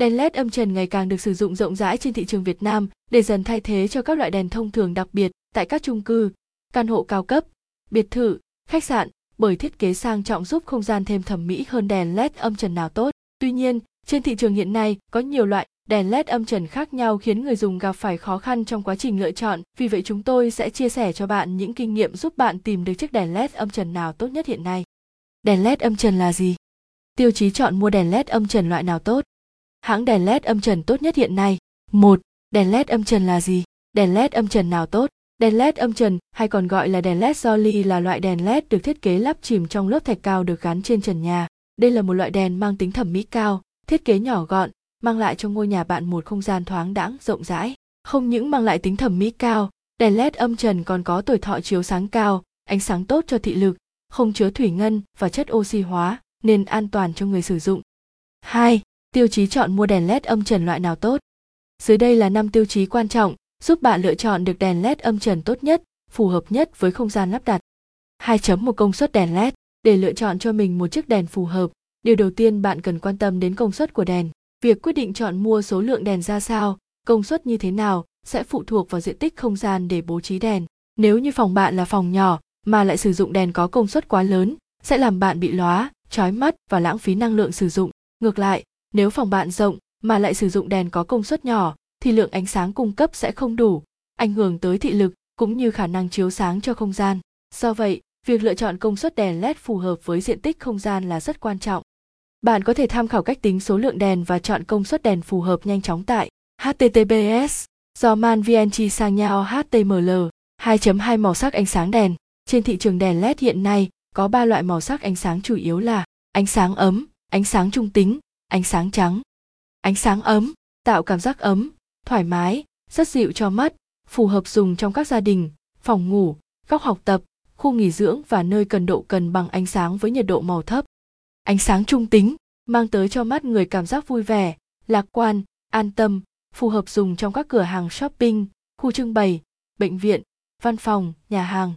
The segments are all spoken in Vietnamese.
Đèn LED âm trần ngày càng được sử dụng rộng rãi trên thị trường Việt Nam để dần thay thế cho các loại đèn thông thường đặc biệt tại các chung cư, căn hộ cao cấp, biệt thự, khách sạn bởi thiết kế sang trọng giúp không gian thêm thẩm mỹ hơn đèn LED âm trần nào tốt. Tuy nhiên, trên thị trường hiện nay có nhiều loại đèn LED âm trần khác nhau khiến người dùng gặp phải khó khăn trong quá trình lựa chọn. Vì vậy chúng tôi sẽ chia sẻ cho bạn những kinh nghiệm giúp bạn tìm được chiếc đèn LED âm trần nào tốt nhất hiện nay. Đèn LED âm trần là gì? Tiêu chí chọn mua đèn LED âm trần loại nào tốt? Hãng đèn LED âm trần tốt nhất hiện nay. một Đèn LED âm trần là gì? Đèn LED âm trần nào tốt? Đèn LED âm trần hay còn gọi là đèn LED Jolly là loại đèn LED được thiết kế lắp chìm trong lớp thạch cao được gắn trên trần nhà. Đây là một loại đèn mang tính thẩm mỹ cao, thiết kế nhỏ gọn, mang lại cho ngôi nhà bạn một không gian thoáng đãng rộng rãi. Không những mang lại tính thẩm mỹ cao, đèn LED âm trần còn có tuổi thọ chiếu sáng cao, ánh sáng tốt cho thị lực, không chứa thủy ngân và chất oxy hóa, nên an toàn cho người sử dụng. 2. Tiêu chí chọn mua đèn LED âm trần loại nào tốt. Dưới đây là 5 tiêu chí quan trọng giúp bạn lựa chọn được đèn LED âm trần tốt nhất, phù hợp nhất với không gian lắp đặt. 2.1 công suất đèn LED. Để lựa chọn cho mình một chiếc đèn phù hợp, điều đầu tiên bạn cần quan tâm đến công suất của đèn. Việc quyết định chọn mua số lượng đèn ra sao, công suất như thế nào sẽ phụ thuộc vào diện tích không gian để bố trí đèn. Nếu như phòng bạn là phòng nhỏ mà lại sử dụng đèn có công suất quá lớn, sẽ làm bạn bị lóa, chói mắt và lãng phí năng lượng sử dụng. Ngược lại, nếu phòng bạn rộng mà lại sử dụng đèn có công suất nhỏ, thì lượng ánh sáng cung cấp sẽ không đủ, ảnh hưởng tới thị lực cũng như khả năng chiếu sáng cho không gian. Do vậy, việc lựa chọn công suất đèn LED phù hợp với diện tích không gian là rất quan trọng. Bạn có thể tham khảo cách tính số lượng đèn và chọn công suất đèn phù hợp nhanh chóng tại https do man vng sang nhà html 2.2 màu sắc ánh sáng đèn. Trên thị trường đèn LED hiện nay có 3 loại màu sắc ánh sáng chủ yếu là ánh sáng ấm, ánh sáng trung tính, ánh sáng trắng. Ánh sáng ấm tạo cảm giác ấm, thoải mái, rất dịu cho mắt, phù hợp dùng trong các gia đình, phòng ngủ, góc học tập, khu nghỉ dưỡng và nơi cần độ cần bằng ánh sáng với nhiệt độ màu thấp. Ánh sáng trung tính mang tới cho mắt người cảm giác vui vẻ, lạc quan, an tâm, phù hợp dùng trong các cửa hàng shopping, khu trưng bày, bệnh viện, văn phòng, nhà hàng.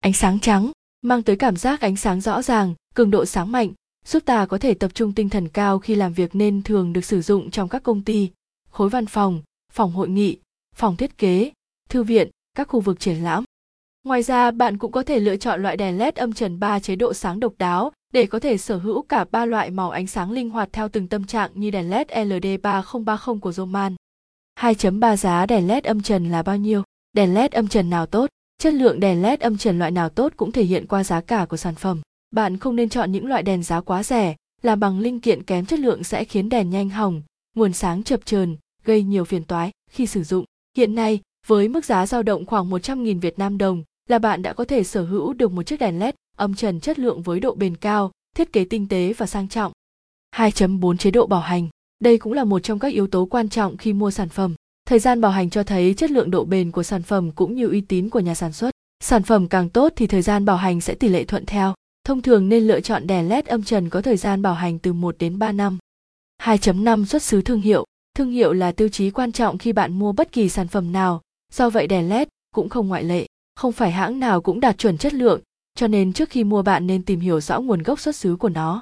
Ánh sáng trắng mang tới cảm giác ánh sáng rõ ràng, cường độ sáng mạnh, giúp ta có thể tập trung tinh thần cao khi làm việc nên thường được sử dụng trong các công ty, khối văn phòng, phòng hội nghị, phòng thiết kế, thư viện, các khu vực triển lãm. Ngoài ra, bạn cũng có thể lựa chọn loại đèn LED âm trần 3 chế độ sáng độc đáo để có thể sở hữu cả ba loại màu ánh sáng linh hoạt theo từng tâm trạng như đèn LED LD3030 của Roman. 2.3 giá đèn LED âm trần là bao nhiêu? Đèn LED âm trần nào tốt? Chất lượng đèn LED âm trần loại nào tốt cũng thể hiện qua giá cả của sản phẩm. Bạn không nên chọn những loại đèn giá quá rẻ, làm bằng linh kiện kém chất lượng sẽ khiến đèn nhanh hỏng, nguồn sáng chập chờn, gây nhiều phiền toái khi sử dụng. Hiện nay, với mức giá dao động khoảng 100.000 Việt Nam đồng, là bạn đã có thể sở hữu được một chiếc đèn LED âm trần chất lượng với độ bền cao, thiết kế tinh tế và sang trọng. 2.4 chế độ bảo hành. Đây cũng là một trong các yếu tố quan trọng khi mua sản phẩm. Thời gian bảo hành cho thấy chất lượng độ bền của sản phẩm cũng như uy tín của nhà sản xuất. Sản phẩm càng tốt thì thời gian bảo hành sẽ tỷ lệ thuận theo. Thông thường nên lựa chọn đèn LED âm trần có thời gian bảo hành từ 1 đến 3 năm. 2.5 xuất xứ thương hiệu. Thương hiệu là tiêu chí quan trọng khi bạn mua bất kỳ sản phẩm nào, do vậy đèn LED cũng không ngoại lệ. Không phải hãng nào cũng đạt chuẩn chất lượng, cho nên trước khi mua bạn nên tìm hiểu rõ nguồn gốc xuất xứ của nó.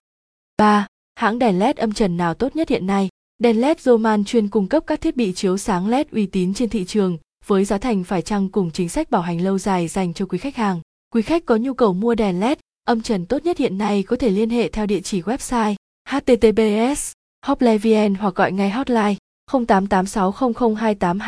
3. Hãng đèn LED âm trần nào tốt nhất hiện nay? Đèn LED Roman chuyên cung cấp các thiết bị chiếu sáng LED uy tín trên thị trường, với giá thành phải chăng cùng chính sách bảo hành lâu dài dành cho quý khách hàng. Quý khách có nhu cầu mua đèn LED âm trần tốt nhất hiện nay có thể liên hệ theo địa chỉ website https hoplevn hoặc gọi ngay hotline 0886002822